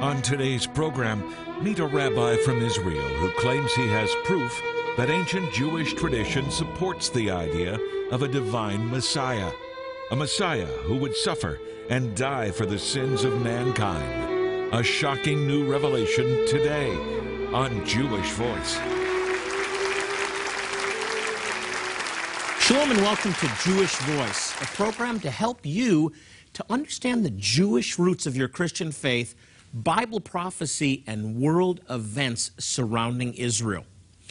On today's program, meet a rabbi from Israel who claims he has proof that ancient Jewish tradition supports the idea of a divine Messiah. A Messiah who would suffer and die for the sins of mankind. A shocking new revelation today on Jewish Voice. Shalom and welcome to Jewish Voice, a program to help you to understand the Jewish roots of your Christian faith, Bible prophecy, and world events surrounding Israel.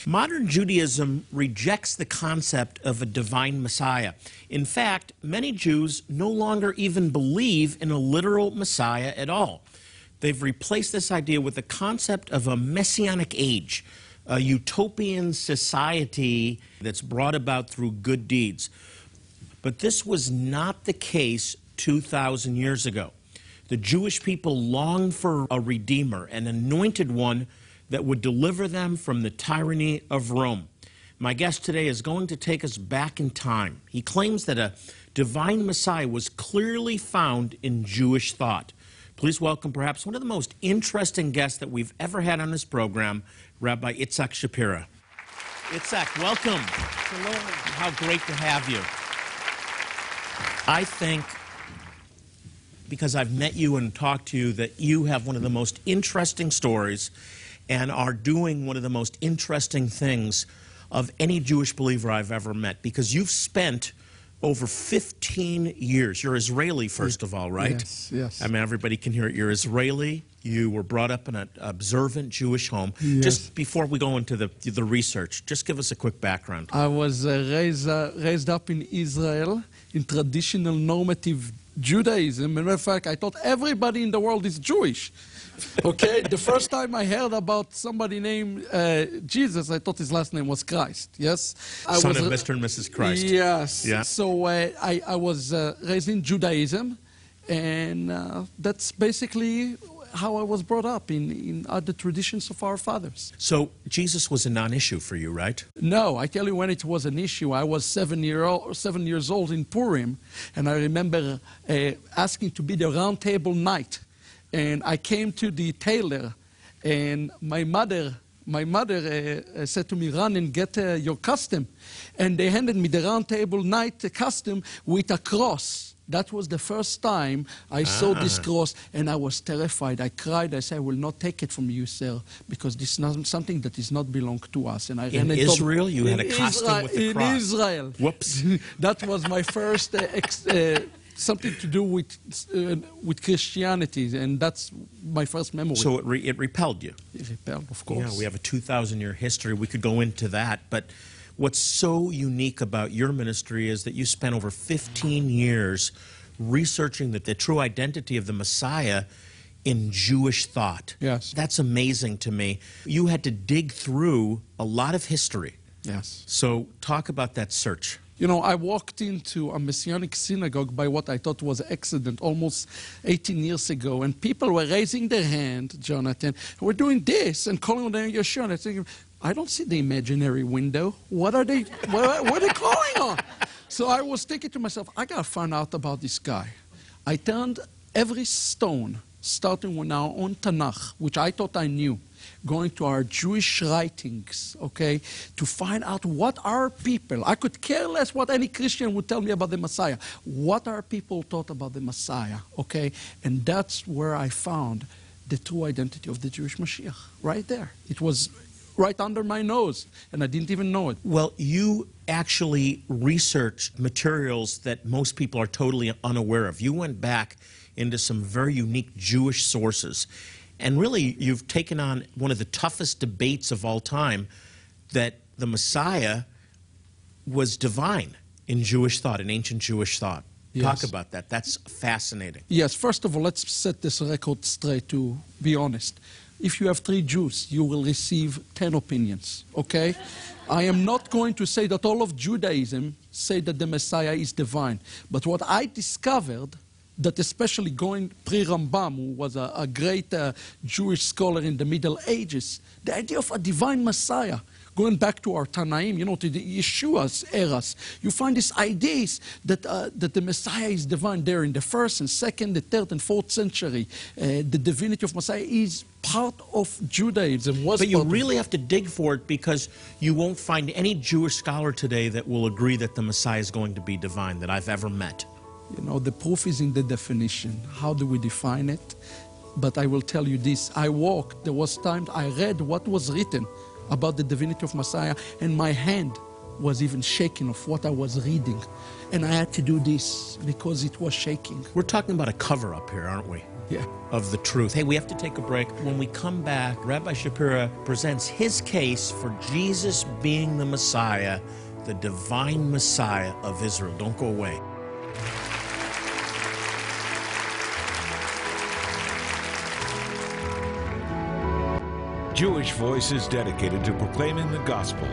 Modern Judaism rejects the concept of a divine Messiah. In fact, many Jews no longer even believe in a literal Messiah at all. They've replaced this idea with the concept of a messianic age, a utopian society that's brought about through good deeds. But this was not the case 2,000 years ago. The Jewish people longed for a redeemer, an anointed one that would deliver them from the tyranny of Rome. My guest today is going to take us back in time. He claims that a divine Messiah was clearly found in Jewish thought. Please welcome perhaps one of the most interesting guests that we've ever had on this program, Rabbi Itzhak Shapira. Itzhak, welcome. Hello. How great to have you. I think because I've met you and talked to you that you have one of the most interesting stories and are doing one of the most interesting things of any Jewish believer I've ever met because you've spent over 15 years. You're Israeli, first of all, right? Yes, yes. I mean, everybody can hear it. You're Israeli. You were brought up in an observant Jewish home. Yes. Just before we go into the, the research, just give us a quick background. I was uh, raised, uh, raised up in Israel in traditional normative Judaism. Matter of fact, I thought everybody in the world is Jewish. Okay, the first time I heard about somebody named uh, Jesus, I thought his last name was Christ. Yes, I Son was of Mr. and Mrs. Christ. Yes. Yeah. So uh, I, I was uh, raised in Judaism, and uh, that's basically how I was brought up in, in other traditions of our fathers. So Jesus was a non-issue for you, right? No, I tell you when it was an issue. I was seven, year old, seven years old in Purim, and I remember uh, asking to be the round table knight. And I came to the tailor, and my mother, my mother uh, uh, said to me, "Run and get uh, your custom." And they handed me the round table knight custom with a cross. That was the first time I saw this cross, and I was terrified. I cried. I said, "I will not take it from you, sir, because this is not something that is not belong to us." And I In ran Israel, you had a costume Israel- with the in cross. Israel. Whoops. that was my first uh, ex- uh, something to do with uh, with Christianity, and that's my first memory. So it, re- it repelled you. It repelled, of course. Yeah, we have a 2,000 year history. We could go into that. But what's so unique about your ministry is that you spent over 15 years researching the, the true identity of the Messiah in Jewish thought. Yes. That's amazing to me. You had to dig through a lot of history. yes. So, talk about that search. You know, I walked into a Messianic synagogue by what I thought was accident almost 18 years ago, and people were raising their hand, Jonathan. We're doing this and calling on Yeshua. And I think, I don't see the imaginary window. What are they? what, what are they calling on? So I was thinking to myself, I gotta find out about this guy. I turned every stone, starting with our own Tanakh, which I thought I knew, going to our Jewish writings, okay, to find out what our people, I could care less what any Christian would tell me about the Messiah, what our people thought about the Messiah, okay, and that's where I found the true identity of the Jewish Mashiach, right there. It was right under my nose, and I didn't even know it. Well, you actually researched materials that most people are totally unaware of. You went back into some very unique Jewish sources. And really, you've taken on one of the toughest debates of all time that the Messiah was divine in Jewish thought, in ancient Jewish thought. Talk about that. That's fascinating. Yes, first of all, let's set this record straight to be honest. If you have three Jews, you will receive 10 opinions, okay? I am not going to say that all of Judaism say that the Messiah is divine. But what I discovered, that especially going pre-Rambam, who was a, a great uh, Jewish scholar in the Middle Ages, the idea of a divine Messiah going back to our Tanaim, you know, to the Yeshua's eras, you find these ideas that, uh, that the Messiah is divine there in the first and second, the third and fourth century. Uh, the divinity of Messiah is part of Judaism. Was But you really have to dig for it because you won't find any Jewish scholar today that will agree that the Messiah is going to be divine that I've ever met. You know, the proof is in the definition. How do we define it? But I will tell you this. I walked, there was times I read what was written about the divinity of Messiah, and my hand was even shaking of what I was reading. And I had to do this because it was shaking. We're talking about a cover up here, aren't we? Yeah. Of the truth. Hey, we have to take a break. When we come back, Rabbi Shapira presents his case for Jesus being the Messiah, the divine Messiah of Israel. Don't go away. Jewish Voice is dedicated to proclaiming the gospel,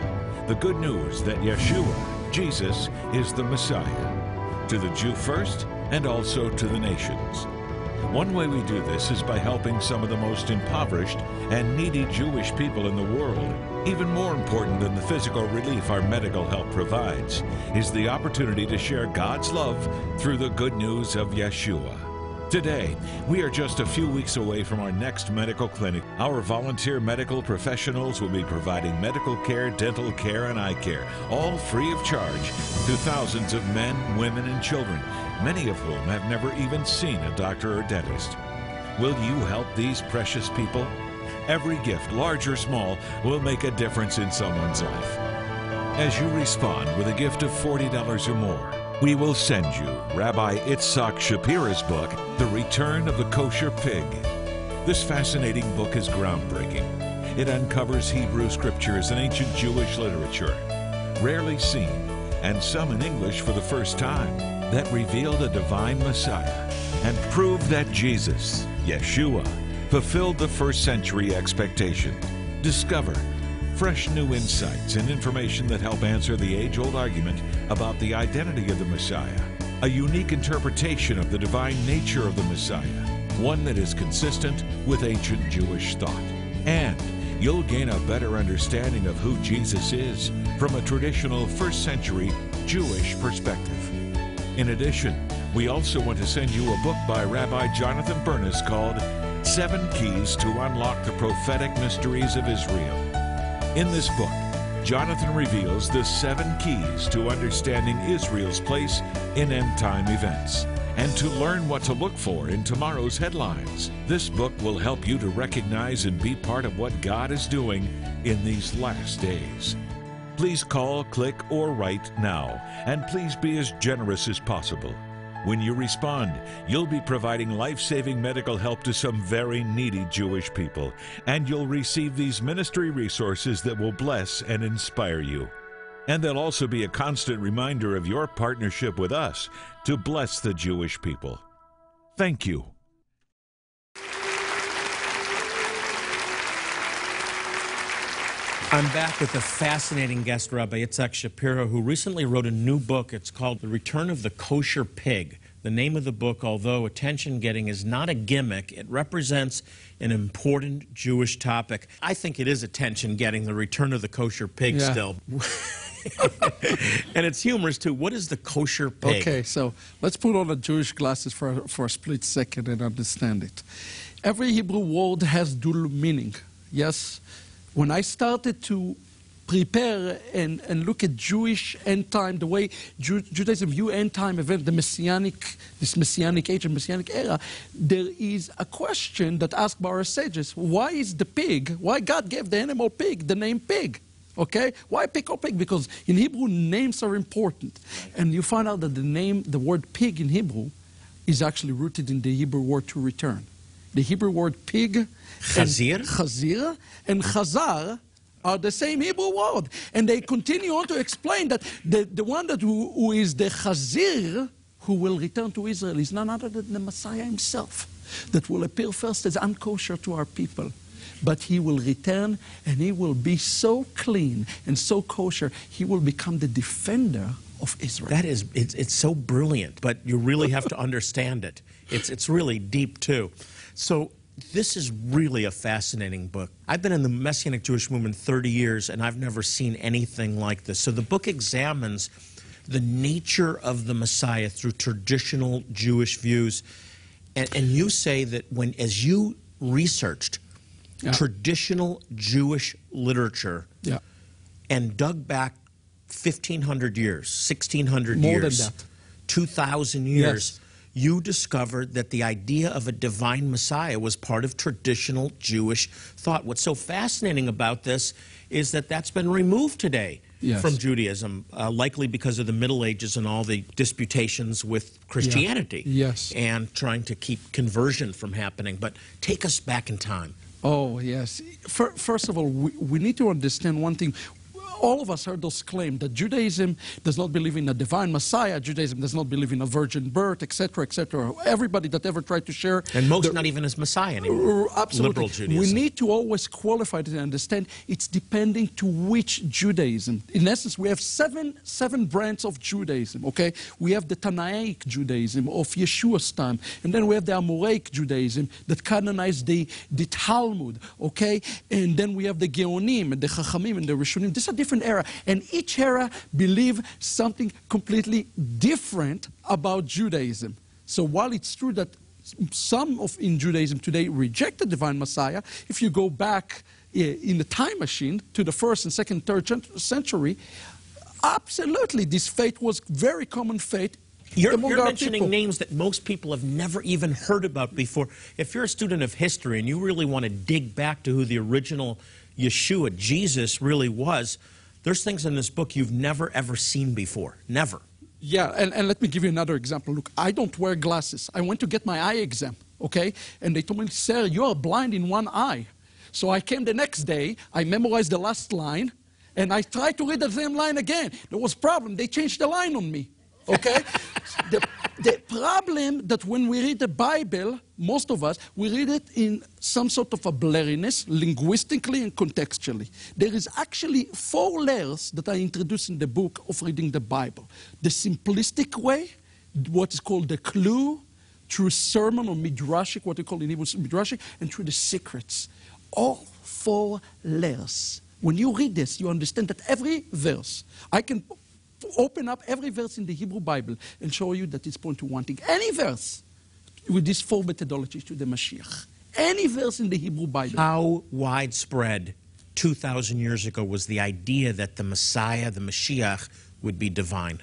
the good news that Yeshua, Jesus, is the Messiah, to the Jew first and also to the nations. One way we do this is by helping some of the most impoverished and needy Jewish people in the world. Even more important than the physical relief our medical help provides is the opportunity to share God's love through the good news of Yeshua. Today, we are just a few weeks away from our next medical clinic. Our volunteer medical professionals will be providing medical care, dental care, and eye care, all free of charge, to thousands of men, women, and children, many of whom have never even seen a doctor or dentist. Will you help these precious people? Every gift, large or small, will make a difference in someone's life. As you respond with a gift of $40 or more, we will send you Rabbi Itzhak Shapira's book, The Return of the Kosher Pig. This fascinating book is groundbreaking. It uncovers Hebrew scriptures and ancient Jewish literature, rarely seen, and some in English for the first time, that revealed a divine Messiah and proved that Jesus, Yeshua, fulfilled the first century expectation. Discover fresh new insights and information that help answer the age old argument about the identity of the Messiah, a unique interpretation of the divine nature of the Messiah, one that is consistent with ancient Jewish thought. And you'll gain a better understanding of who Jesus is from a traditional first century Jewish perspective. In addition, we also want to send you a book by Rabbi Jonathan Bernis called Seven Keys to Unlock the Prophetic Mysteries of Israel. In this book, Jonathan reveals the seven keys to understanding Israel's place in end time events and to learn what to look for in tomorrow's headlines. This book will help you to recognize and be part of what God is doing in these last days. Please call, click, or write now, and please be as generous as possible. When you respond, you'll be providing life saving medical help to some very needy Jewish people, and you'll receive these ministry resources that will bless and inspire you. And they'll also be a constant reminder of your partnership with us to bless the Jewish people. Thank you. I'm back with a fascinating guest, Rabbi Yitzhak Shapira, who recently wrote a new book. It's called The Return of the Kosher Pig. The name of the book, although attention getting, is not a gimmick. It represents an important Jewish topic. I think it is attention getting, the return of the kosher pig Yeah. still. and it's humorous too. What is the kosher pig? Okay, so let's put on the Jewish glasses for, for a split second and understand it. Every Hebrew word has dual meaning. Yes, when I started to prepare and, and look at Jewish end time, the way Ju- Judaism view end time event, the messianic, this messianic age and messianic era, there is a question that asked by our sages: Why is the pig? Why God gave the animal pig the name pig? Okay, why pig or pig? Because in Hebrew names are important, and you find out that the name, the word pig in Hebrew, is actually rooted in the Hebrew word to return. The Hebrew word pig, and- Chazir? chazir, and chazar are the same Hebrew word. And they continue on to explain that the, the one that who, who is the chazir, who will return to Israel, is none other than the Messiah himself, that will appear first as unkosher to our people. But he will return and he will be so clean and so kosher, he will become the defender of Israel. That is, it's, it's so brilliant, but you really have to understand it. It's, it's really deep too. So this is really a fascinating book. I've been in the Messianic Jewish movement 30 years, and I've never seen anything like this. So the book examines the nature of the Messiah through traditional Jewish views. And, and you say that when, as you researched Yeah. traditional Jewish literature Yeah. and dug back 1,500 years, 1,600 More than years, that. 2,000 years, Yes. You discovered that the idea of a divine Messiah was part of traditional Jewish thought. What's so fascinating about this is that that's been removed today Yes. from Judaism, uh, likely because of the Middle Ages and all the disputations with Christianity. Yes. And trying to keep conversion from happening. But take us back in time. Oh, yes. First of all, we, we need to understand one thing. All of us heard those claims that Judaism does not believe in a divine Messiah, Judaism does not believe in a virgin birth, etc., etc. Everybody that ever tried to share. And most not even as Messiah anymore. Absolutely. We need to always qualify it and understand it's depending to which Judaism. In essence, we have seven seven brands of Judaism. Okay, we have the Tanaic Judaism of Yeshua's time, and then we have the Amoraic Judaism that canonized the, the Talmud. Okay, and then we have the Geonim and the Chachamim and the Rishonim. This is a different era, and each era believe something completely different about Judaism. So while it's true that some of in Judaism today reject the divine Messiah. If you go back eh, in the time machine to the first and second, third century, absolutely this faith was very common faith. You're, you're mentioning people. names that most people have never even heard about before. If you're a student of history and you really want to dig back to who the original Yeshua, Jesus, really was, there's things in this book you've never ever seen before. Never. Yeah, and, and let me give you another example. Look, I don't wear glasses. I went to get my eye exam, okay? And they told me, sir, you are blind in one eye. So I came the next day, I memorized the last line, and I tried to read the same line again. There was problem. They changed the line on me, okay? the, the problem that when we read the Bible, most of us, we read it in some sort of a blurriness, linguistically and contextually. There is actually four layers that I introduce in the book of reading the Bible. The simplistic way, what is called the clue, through sermon or midrashic, what we call in Hebrew midrashic, and through the secrets. All four layers. When you read this, you understand that every verse, I can open up every verse in the Hebrew Bible and show you that it's pointing to one thing. Any verse with these four methodologies to the Mashiach. Any verse in the Hebrew Bible. How widespread 2,000 years ago was the idea that the Messiah, the Mashiach, would be divine?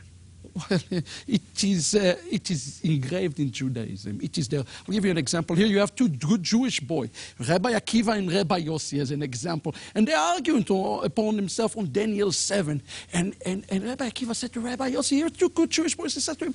Well, it is, uh, it is engraved in Judaism. It is there. I'll give you an example. Here you have two good Jewish boys, Rabbi Akiva and Rabbi Yossi, as an example. And they're arguing to, upon themselves on Daniel 7. And, and, and Rabbi Akiva said to Rabbi Yossi, here are two good Jewish boys. He said to him,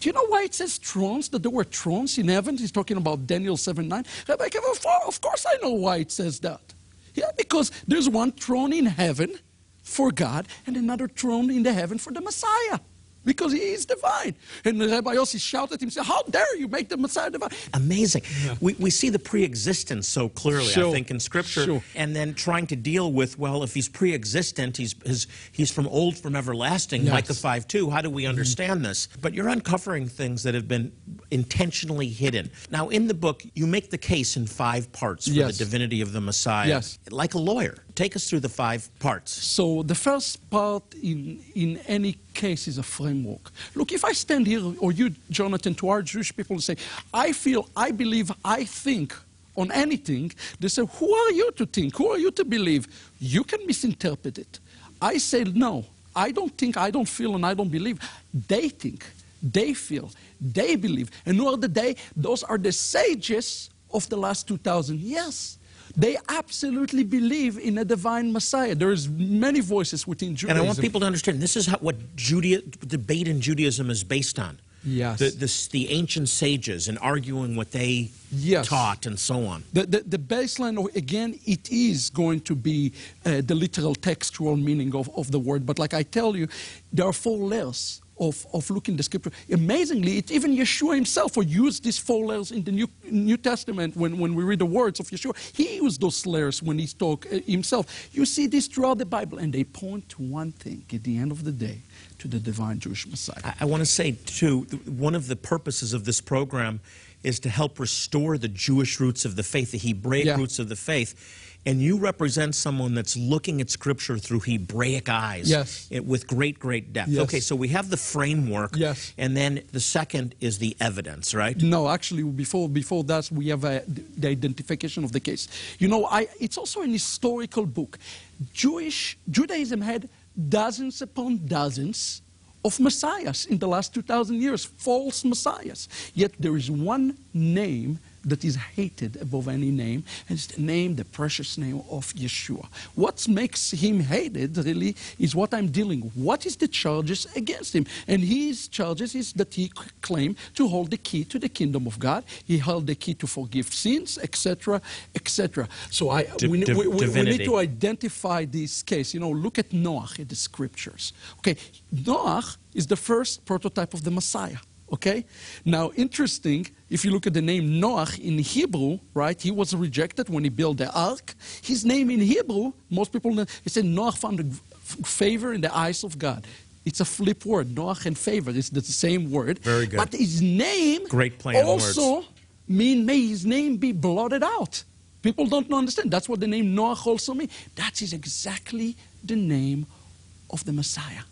do you know why it says thrones, that there were thrones in heaven? He's talking about Daniel 7 9. Rabbi Akiva, of course I know why it says that. Yeah, because there's one throne in heaven for God and another throne in the heaven for the Messiah. Because he is divine. And Rabbi Yossi shouted at him, said, How dare you make the Messiah divine? Amazing. We, we see the pre existence so clearly, I think, in Scripture. Sure. And then trying to deal with, well, if he's pre existent, he's, his, he's from old from everlasting, Yes. Micah 5 2. How do we mm-hmm. understand this? But you're uncovering things that have been intentionally hidden. Now, in the book, you make the case in five parts for Yes. the divinity of the Messiah. Yes. Like a lawyer. Take us through the five parts. So the first part in, in any case is a framework. Look, if I stand here, or you, Jonathan, to our Jewish people and say, I feel, I believe, I think on anything, they say, who are you to think? Who are you to believe? You can misinterpret it. I say, no, I don't think, I don't feel, and I don't believe. They think, they feel, they believe. And who are the they? Those are the sages of the last 2,000 years. They absolutely believe in a divine Messiah. There's many voices within Judaism. And I want people to understand this is how, what Judea, debate in Judaism is based on. Yes. The, this, the ancient sages and arguing what they Yes. taught and so on. The, the, the baseline, again, it is going to be uh, the literal textual meaning of, of the word. But like I tell you, there are four layers of, of looking the scripture. Amazingly, it, even Yeshua himself will use these four layers in the New, New Testament when, when we read the words of Yeshua. He used those layers when he spoke uh, himself. You see this throughout the Bible, and they point to one thing at the end of the day to the divine Jewish Messiah. I, I want to say, too, one of the purposes of this program is to help restore the Jewish roots of the faith, the Hebraic Yeah. roots of the faith. And you represent someone that's looking at Scripture through Hebraic eyes Yes. it- with great, great depth. Yes. Okay, so we have the framework. Yes. And then the second is the evidence, right? No, actually, before before that, we have uh, the identification of the case. You know, I, it's also an historical book. Jewish Judaism had dozens upon dozens of messiahs in the last 2,000 years, false messiahs. Yet there is one name that is hated above any name, and it's the name, the precious name of Yeshua. What makes him hated, really, is what I'm dealing with. What is the charges against him? And his charges is that he claimed to hold the key to the kingdom of God. He held the key to forgive sins, etc., etc. So I, we, div- we- we- we need to identify this case. You know, look at Noah in the scriptures. Okay, Noah is the first prototype of the Messiah. Okay, now interesting. If you look at the name Noach in Hebrew, right, he was rejected when he built the ark. His name in Hebrew, most people know, it said Noach found favor in the eyes of God. It's a flip word. Noach and favor is the same word. Very good. But his name Great play on also mean may his name be blotted out. People don't understand. That's what the name Noach also means. That is exactly the name of the Messiah.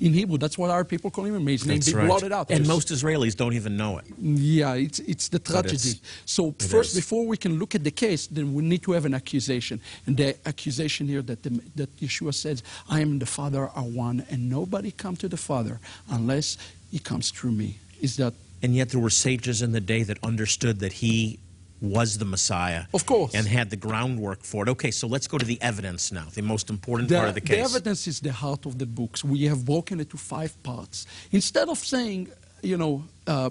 In Hebrew, that's what our people call him. His name be right. blotted out. And most Israelis don't even know it. yeah, it's, it's the tragedy. it's- so first, is. before we can look at the case, then we need to have an accusation. And the accusation here that, the, that Yeshua says, I am the Father are one, and nobody come to the Father unless he comes through me. Is that And yet there were sages in the day that understood that he was the Messiah. Of course. And had the groundwork for it. Okay, so let's go to the evidence now, the most important the, part of the case. The evidence is the heart of the books. We have broken it to five parts. Instead of saying, you know, uh,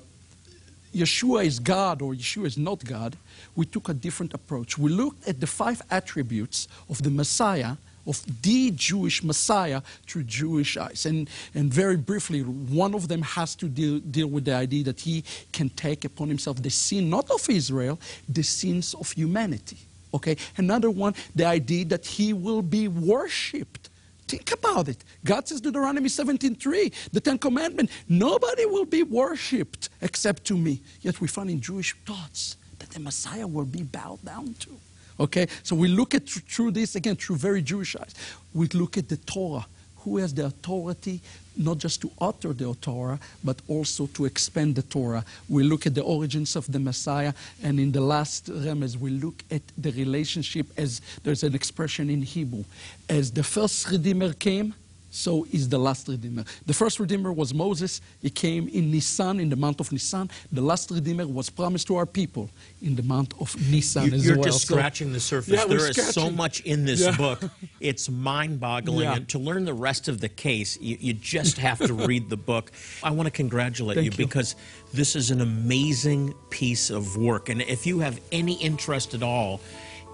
Yeshua is God or Yeshua is not God, we took a different approach. We looked at the five attributes of the Messiah, of the Jewish Messiah through Jewish eyes. And, and very briefly, one of them has to deal, deal with the idea that he can take upon himself the sin, not of Israel, the sins of humanity. Okay? Another one, the idea that he will be worshipped. Think about it. God says Deuteronomy 17:3, the Ten Commandments, nobody will be worshipped except to me. Yet we find in Jewish thoughts that the Messiah will be bowed down to. Okay? So we look at through this again through very Jewish eyes. We look at the Torah. Who has the authority not just to utter the Torah, but also to expand the Torah? We look at the origins of the Messiah, and in the last remez, we look at the relationship as there's an expression in Hebrew. As the first Redeemer came, so is the last Redeemer. The first Redeemer was Moses. He came in Nisan, in the month of Nisan. The last Redeemer was promised to our people in the month of Nisan You- as You're well. just So- scratching the surface. Yeah, there is so much in this Yeah. book. It's mind-boggling. Yeah. And to learn the rest of the case, you, you just have to read the book. I want to congratulate Thank you. because this is an amazing piece of work. And if you have any interest at all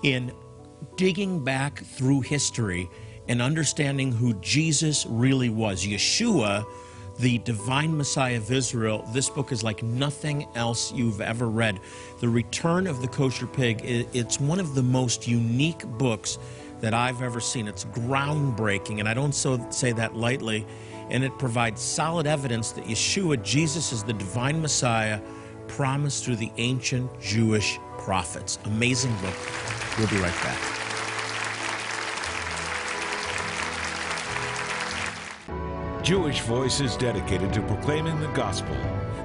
in digging back through history and understanding who Jesus really was, Yeshua, the divine Messiah of Israel, this book is like nothing else you've ever read. The Return of the Kosher Pig, it's one of the most unique books that I've ever seen. It's groundbreaking, and I don't so, say that lightly. And it provides solid evidence that Yeshua, Jesus, is the divine Messiah promised through the ancient Jewish prophets. Amazing book. We'll be right back. Jewish Voice is dedicated to proclaiming the gospel,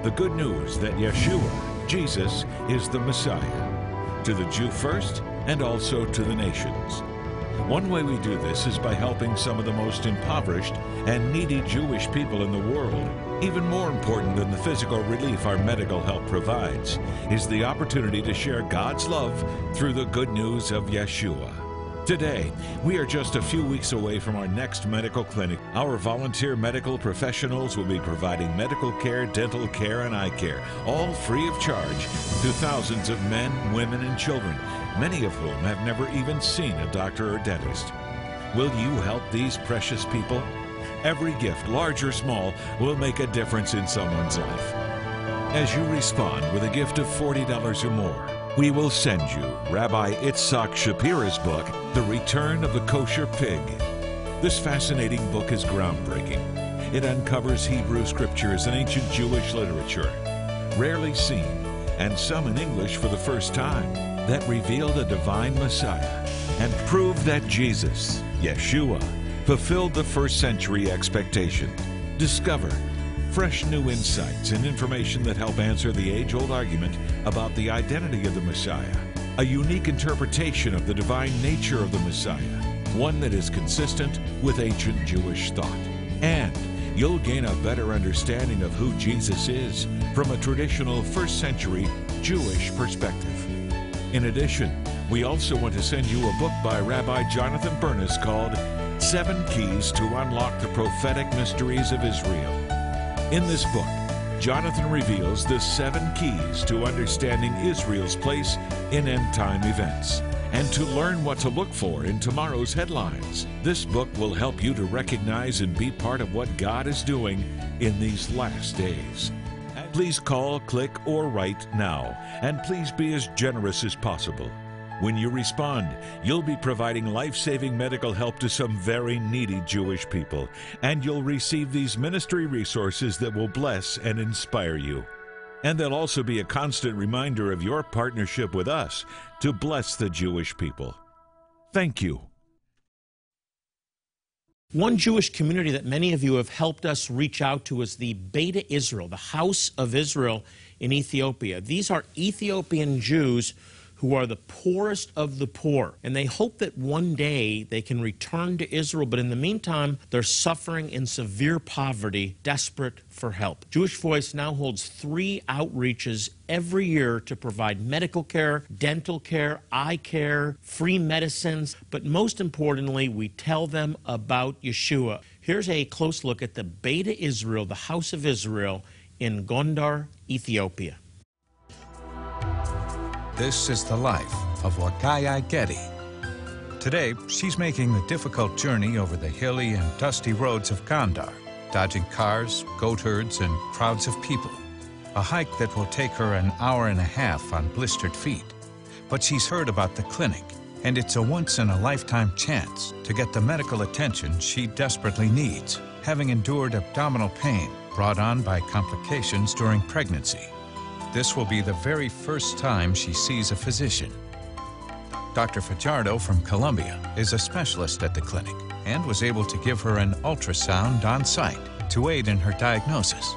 the good news that Yeshua, Jesus, is the Messiah, to the Jew first and also to the nations. One way we do this is by helping some of the most impoverished and needy Jewish people in the world. Even more important than the physical relief our medical help provides is the opportunity to share God's love through the good news of Yeshua. Today, we are just a few weeks away from our next medical clinic. Our volunteer medical professionals will be providing medical care, dental care, and eye care, all free of charge to thousands of men, women, and children, many of whom have never even seen a doctor or dentist. Will you help these precious people? Every gift, large or small, will make a difference in someone's life. As you respond with a gift of $40 or more, we will send you Rabbi Itzhak Shapira's book, The Return of the Kosher Pig. This fascinating book is groundbreaking. It uncovers Hebrew scriptures and ancient Jewish literature, rarely seen and some in English for the first time, that reveal the divine Messiah and prove that Jesus, Yeshua, fulfilled the first century expectation. Discover fresh new insights and information that help answer the age old argument about the identity of the Messiah, a unique interpretation of the divine nature of the Messiah, one that is consistent with ancient Jewish thought. And you'll gain a better understanding of who Jesus is from a traditional first century Jewish perspective. In addition, we also want to send you a book by Rabbi Jonathan Bernis called Seven Keys to Unlock the Prophetic Mysteries of Israel. In this book, Jonathan reveals the seven keys to understanding Israel's place in end time events and to learn what to look for in tomorrow's headlines. This book will help you to recognize and be part of what God is doing in these last days. Please call, click, or write now, and please be as generous as possible. When you respond, you'll be providing life saving medical help to some very needy Jewish people, and you'll receive these ministry resources that will bless and inspire you. And they'll also be a constant reminder of your partnership with us to bless the Jewish people. Thank you. One Jewish community that many of you have helped us reach out to is the Beta Israel, the House of Israel in Ethiopia. These are Ethiopian Jews who are the poorest of the poor. And they hope that one day they can return to Israel, but in the meantime, they're suffering in severe poverty, desperate for help. Jewish Voice now holds three outreaches every year to provide medical care, dental care, eye care, free medicines, but most importantly, we tell them about Yeshua. Here's a close look at the Beta Israel, the House of Israel in Gondar, Ethiopia. This is the life of Wakaya Getty. Today, she's making the difficult journey over the hilly and dusty roads of Gondar, dodging cars, goat herds, and crowds of people. A hike that will take her an hour and a half on blistered feet. But she's heard about the clinic, and it's a once in a lifetime chance to get the medical attention she desperately needs, having endured abdominal pain brought on by complications during pregnancy. This will be the very first time she sees a physician. Dr. Fajardo from Colombia is a specialist at the clinic and was able to give her an ultrasound on site to aid in her diagnosis.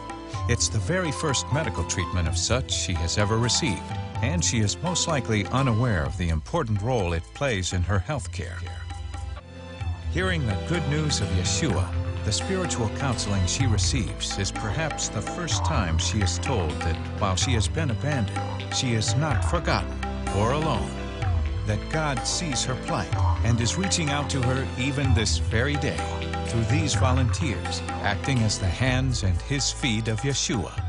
It's the very first medical treatment of such she has ever received, and she is most likely unaware of the important role it plays in her health care. Hearing the good news of Yeshua the spiritual counseling she receives is perhaps the first time she is told that while she has been abandoned, she is not forgotten or alone, that God sees her plight and is reaching out to her even this very day through these volunteers acting as the hands and his feet of Yeshua.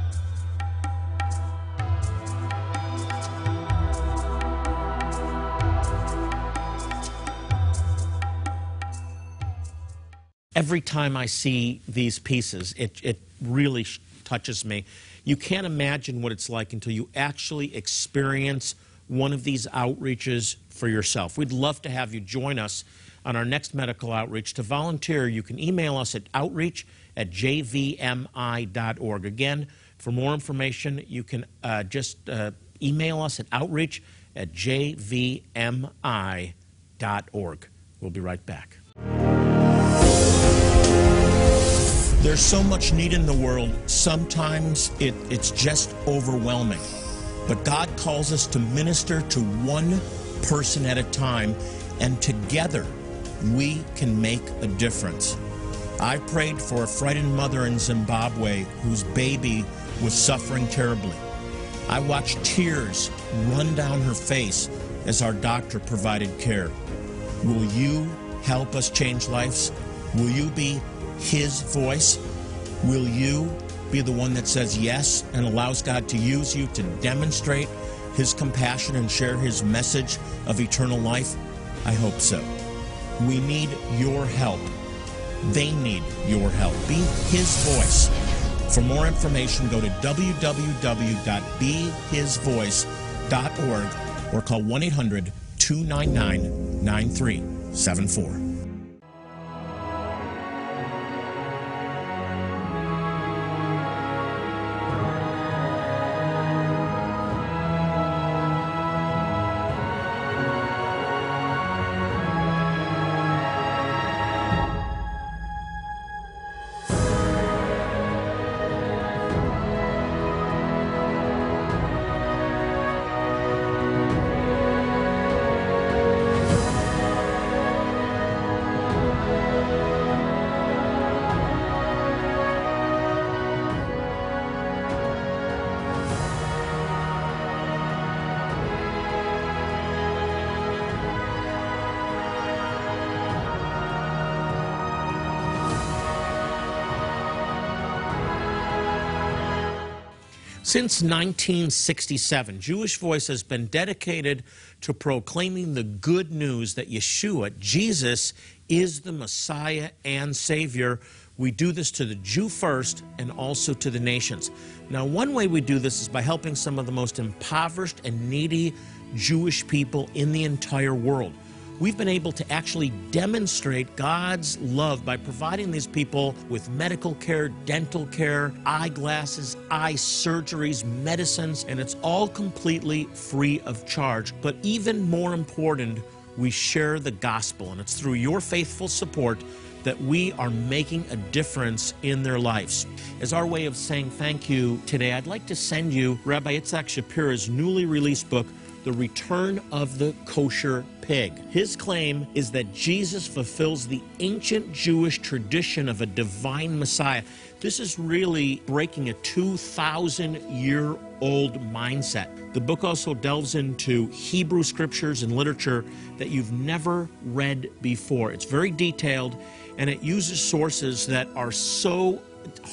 Every time I see these pieces, it, it really touches me. You can't imagine what it's like until you actually experience one of these outreaches for yourself. We'd love to have you join us on our next medical outreach. To volunteer, you can email us at outreach at jvmi.org. Again, for more information, you can uh, just uh, email us at outreach at jvmi.org. We'll be right back. There's so much need in the world, sometimes it, it's just overwhelming. But God calls us to minister to one person at a time, and together we can make a difference. I prayed for a frightened mother in Zimbabwe whose baby was suffering terribly. I watched tears run down her face as our doctor provided care. Will you help us change lives? Will you be his voice? Will you be the one that says yes and allows God to use you to demonstrate His compassion and share His message of eternal life? I hope so. We need your help. They need your help. Be His voice. For more information, go to www.behisvoice.org or call 1 800 299 9374. Since 1967, Jewish Voice has been dedicated to proclaiming the good news that Yeshua, Jesus, is the Messiah and Savior. We do this to the Jew first and also to the nations. Now, one way we do this is by helping some of the most impoverished and needy Jewish people in the entire world we've been able to actually demonstrate God's love by providing these people with medical care, dental care, eyeglasses, eye surgeries, medicines, and it's all completely free of charge. But even more important, we share the gospel, and it's through your faithful support that we are making a difference in their lives. As our way of saying thank you today, I'd like to send you Rabbi Itzhak Shapira's newly released book, The Return of the Kosher pig. His claim is that Jesus fulfills the ancient Jewish tradition of a divine Messiah. This is really breaking a 2,000 year old mindset. The book also delves into Hebrew scriptures and literature that you've never read before. It's very detailed and it uses sources that are so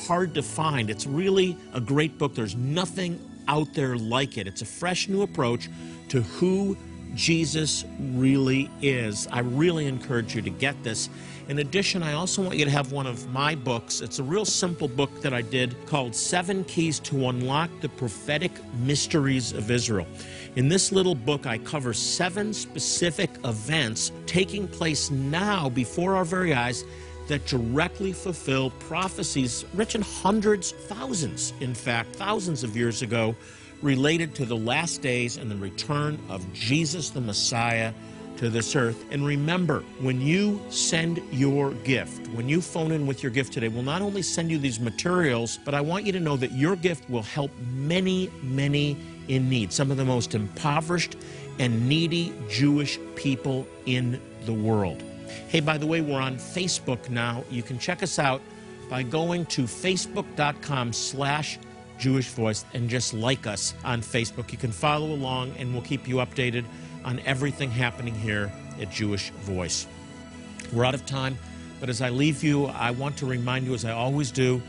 hard to find. It's really a great book. There's nothing out there like it. It's a fresh new approach to who Jesus really is. I really encourage you to get this. In addition, I also want you to have one of my books. It's a real simple book that I did called Seven Keys to Unlock the Prophetic Mysteries of Israel. In this little book, I cover seven specific events taking place now before our very eyes that directly fulfill prophecies written hundreds, thousands, in fact, thousands of years ago related to the last days and the return of Jesus the Messiah to this earth. And remember, when you send your gift, when you phone in with your gift today, we'll not only send you these materials, but I want you to know that your gift will help many, many in need, some of the most impoverished and needy Jewish people in the world. Hey, by the way, we're on Facebook now. You can check us out by going to facebook.com slash Jewish Voice and just like us on Facebook. You can follow along and we'll keep you updated on everything happening here at Jewish Voice. We're out of time, but as I leave you, I want to remind you, as I always do,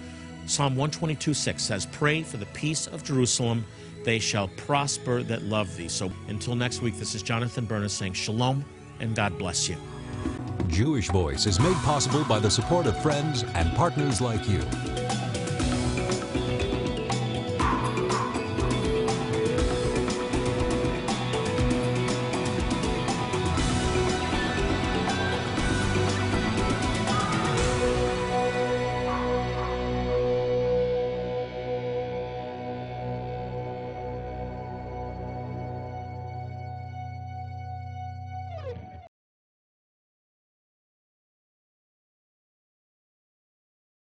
Psalm 122 6 says, Pray for the peace of Jerusalem. They shall prosper that love thee. So until next week, this is Jonathan Bernis saying shalom and God bless you. Jewish Voice is made possible by the support of friends and partners like you.